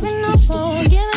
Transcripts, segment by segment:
giving up on, you.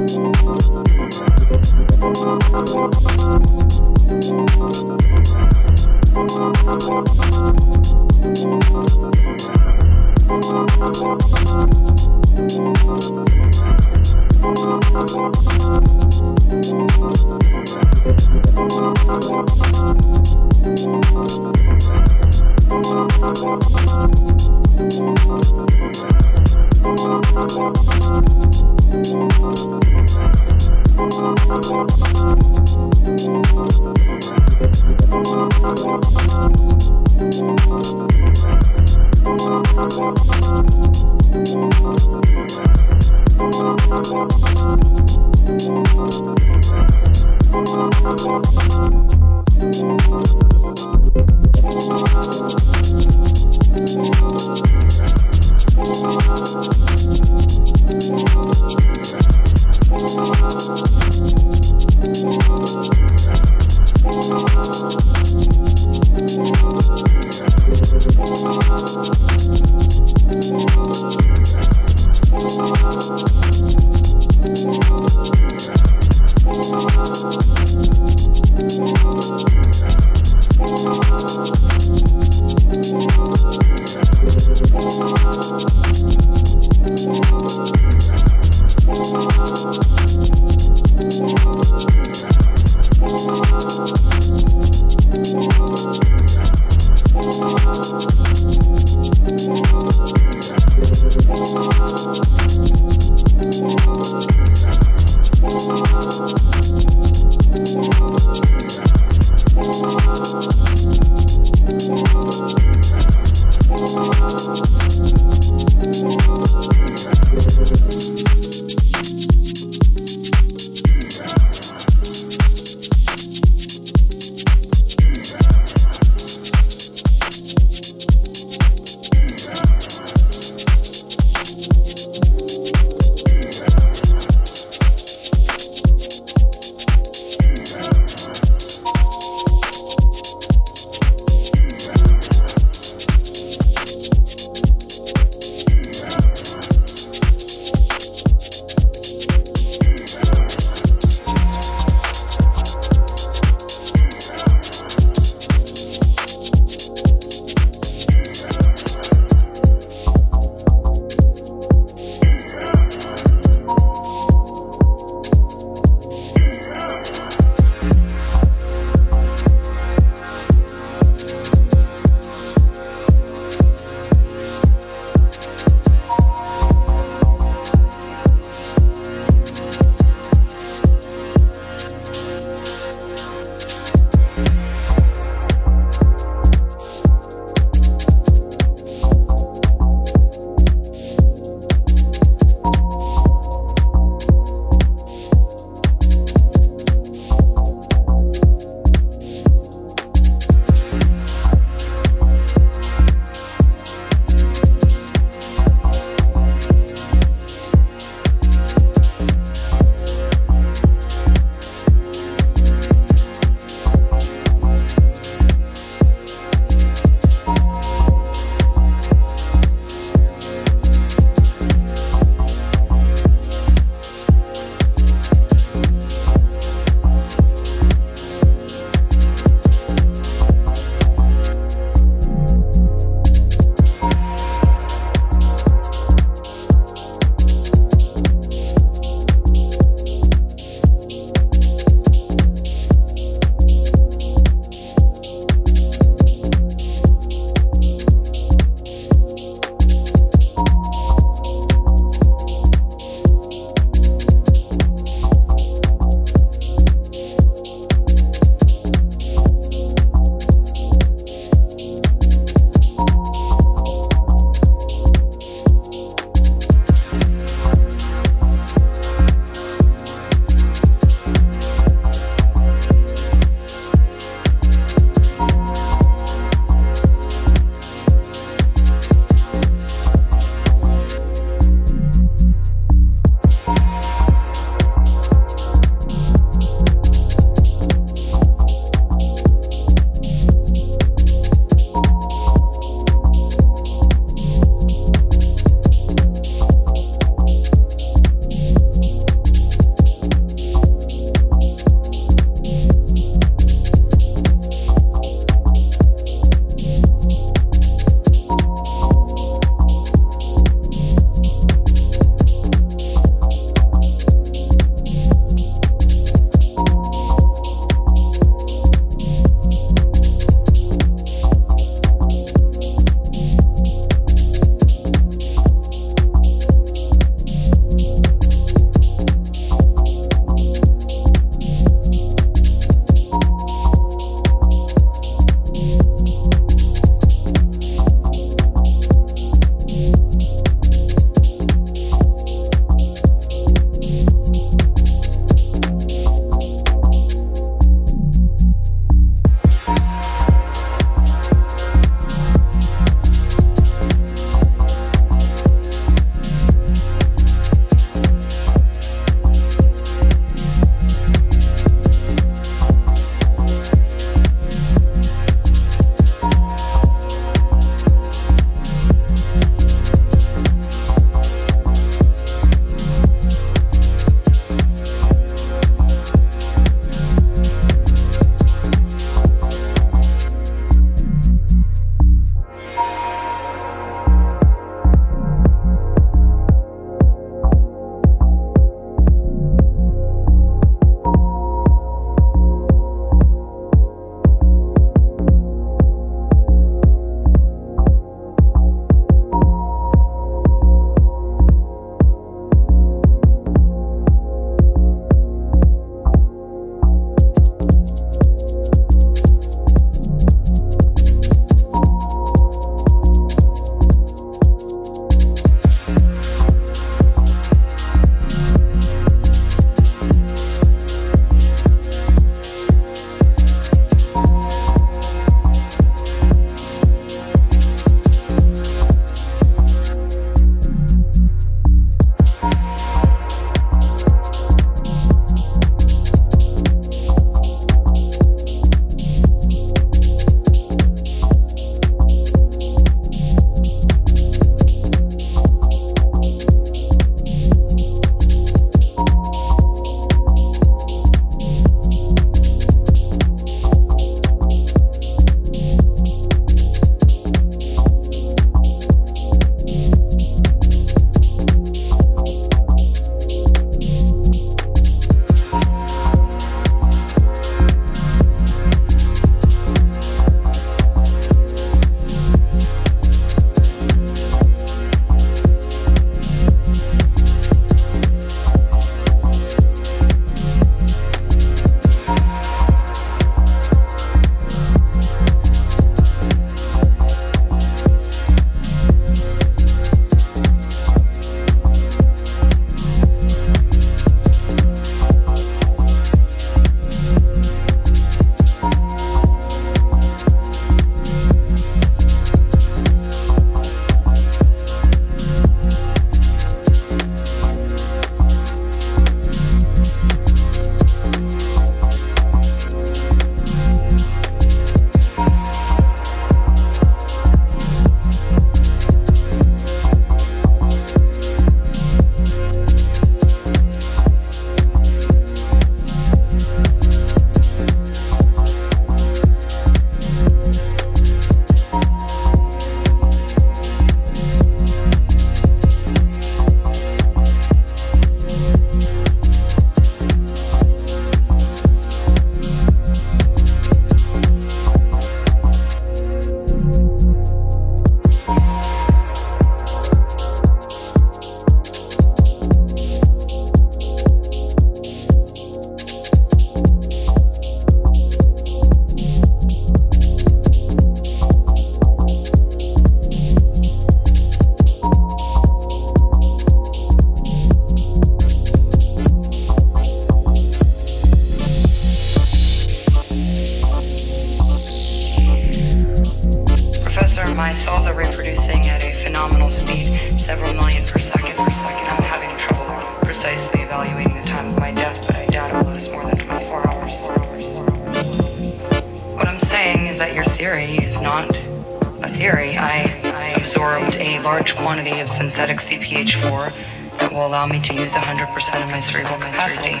Of my cerebral capacity.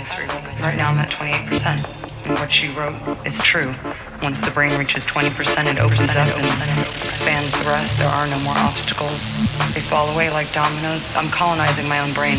Right now I'm at 28% what she wrote is true. Once the brain reaches 20%, it opens up and expands the rest. There are no more obstacles. They fall away like dominoes. I'm colonizing my own brain.